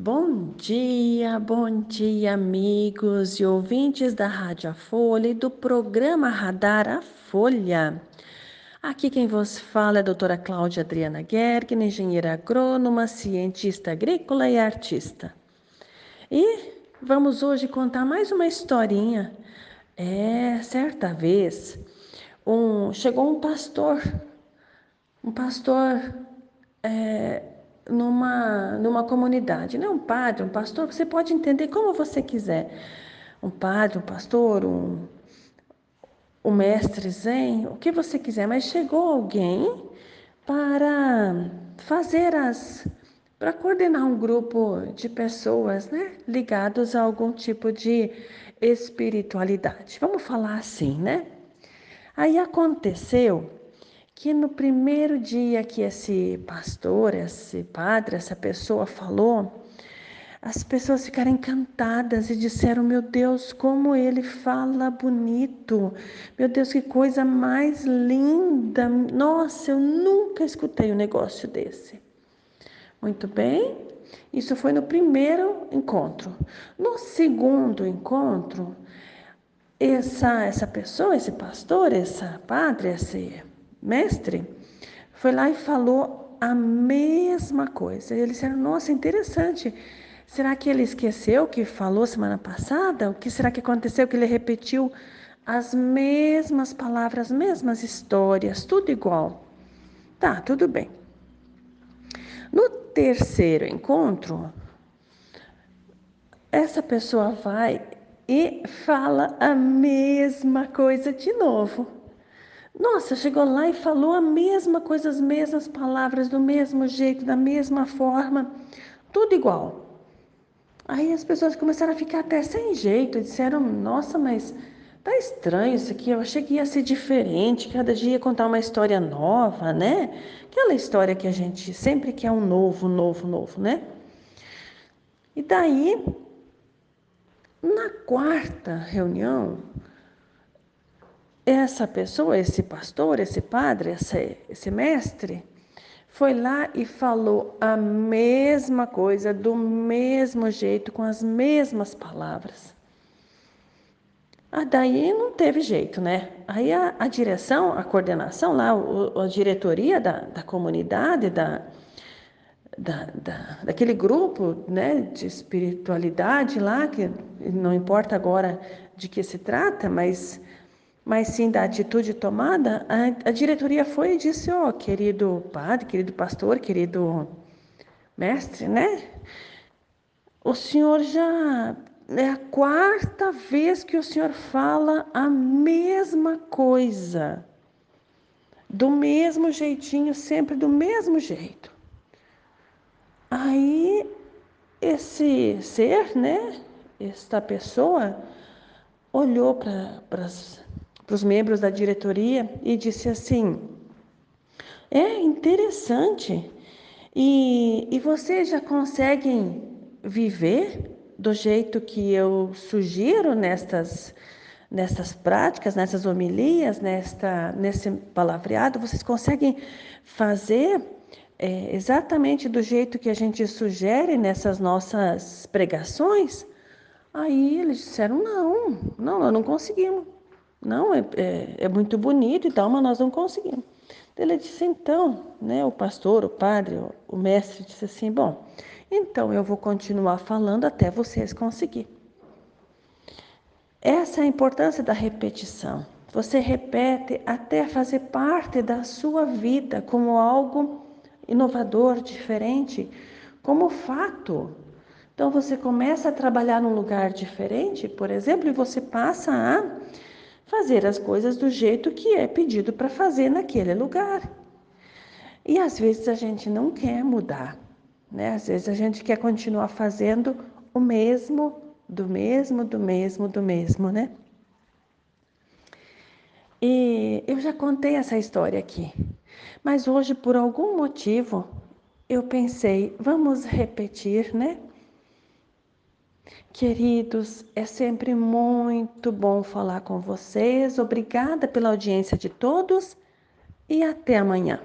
Bom dia, bom dia, amigos e ouvintes da Rádio A Folha e do programa Radar A Folha. Aqui quem vos fala é a doutora Cláudia Adriana Gergen, engenheira agrônoma, cientista agrícola e artista. E vamos hoje contar mais uma historinha. É, certa vez, um, chegou um pastor, um pastor é, numa, numa comunidade, não é um padre, um pastor, você pode entender como você quiser. Um padre, um pastor, um, um mestre zen, o que você quiser, mas chegou alguém para fazer as para coordenar um grupo de pessoas, né, ligados a algum tipo de espiritualidade. Vamos falar assim, né? Aí aconteceu que no primeiro dia que esse pastor, esse padre, essa pessoa falou, as pessoas ficaram encantadas e disseram: Meu Deus, como ele fala bonito! Meu Deus, que coisa mais linda! Nossa, eu nunca escutei um negócio desse. Muito bem, isso foi no primeiro encontro. No segundo encontro, essa, essa pessoa, esse pastor, essa padre, esse mestre, foi lá e falou a mesma coisa. Eles disseram: Nossa, interessante. Será que ele esqueceu o que falou semana passada? O que será que aconteceu que ele repetiu as mesmas palavras, as mesmas histórias, tudo igual? Tá, tudo bem. No terceiro encontro, essa pessoa vai e fala a mesma coisa de novo. Nossa, chegou lá e falou a mesma coisa, as mesmas palavras, do mesmo jeito, da mesma forma, tudo igual. Aí as pessoas começaram a ficar até sem jeito, disseram: Nossa, mas tá estranho isso aqui. Eu achei que ia ser diferente, cada dia ia contar uma história nova, né? Aquela história que a gente sempre quer um novo, novo, novo, né? E daí, na quarta reunião, essa pessoa, esse pastor, esse padre, esse, esse mestre, foi lá e falou a mesma coisa, do mesmo jeito, com as mesmas palavras. Ah, daí não teve jeito, né? Aí a, a direção, a coordenação lá, o, a diretoria da, da comunidade, da, da, da, daquele grupo né, de espiritualidade lá, que não importa agora de que se trata, mas mas sim da atitude tomada, a, a diretoria foi e disse: Ó, oh, querido padre, querido pastor, querido mestre, né? O senhor já. É a quarta vez que o senhor fala a mesma coisa. Do mesmo jeitinho, sempre do mesmo jeito. Aí, esse ser, né? Esta pessoa olhou para as para os membros da diretoria e disse assim: é interessante. E, e vocês já conseguem viver do jeito que eu sugiro nestas, nestas práticas, nessas homilias, nesta, nesse palavreado? Vocês conseguem fazer é, exatamente do jeito que a gente sugere nessas nossas pregações? Aí eles disseram: não, não, nós não conseguimos. Não, é, é, é muito bonito e tal, mas nós não conseguimos. Ele disse, então, né, o pastor, o padre, o, mestre disse assim, bom, então eu vou continuar falando até vocês conseguirem. Essa é a importância da repetição. Você repete até fazer parte da sua vida como algo inovador, diferente, como fato. Então você começa a trabalhar num lugar diferente, por exemplo, e você passa a fazer as coisas do jeito que é pedido para fazer naquele lugar. E às vezes a gente não quer mudar, né? Às vezes a gente quer continuar fazendo o mesmo, do mesmo, do mesmo, do mesmo, né? E eu já contei essa história aqui, mas hoje, por algum motivo, eu pensei, vamos repetir, né? Queridos, é sempre muito bom falar com vocês. Obrigada pela audiência de todos e até amanhã.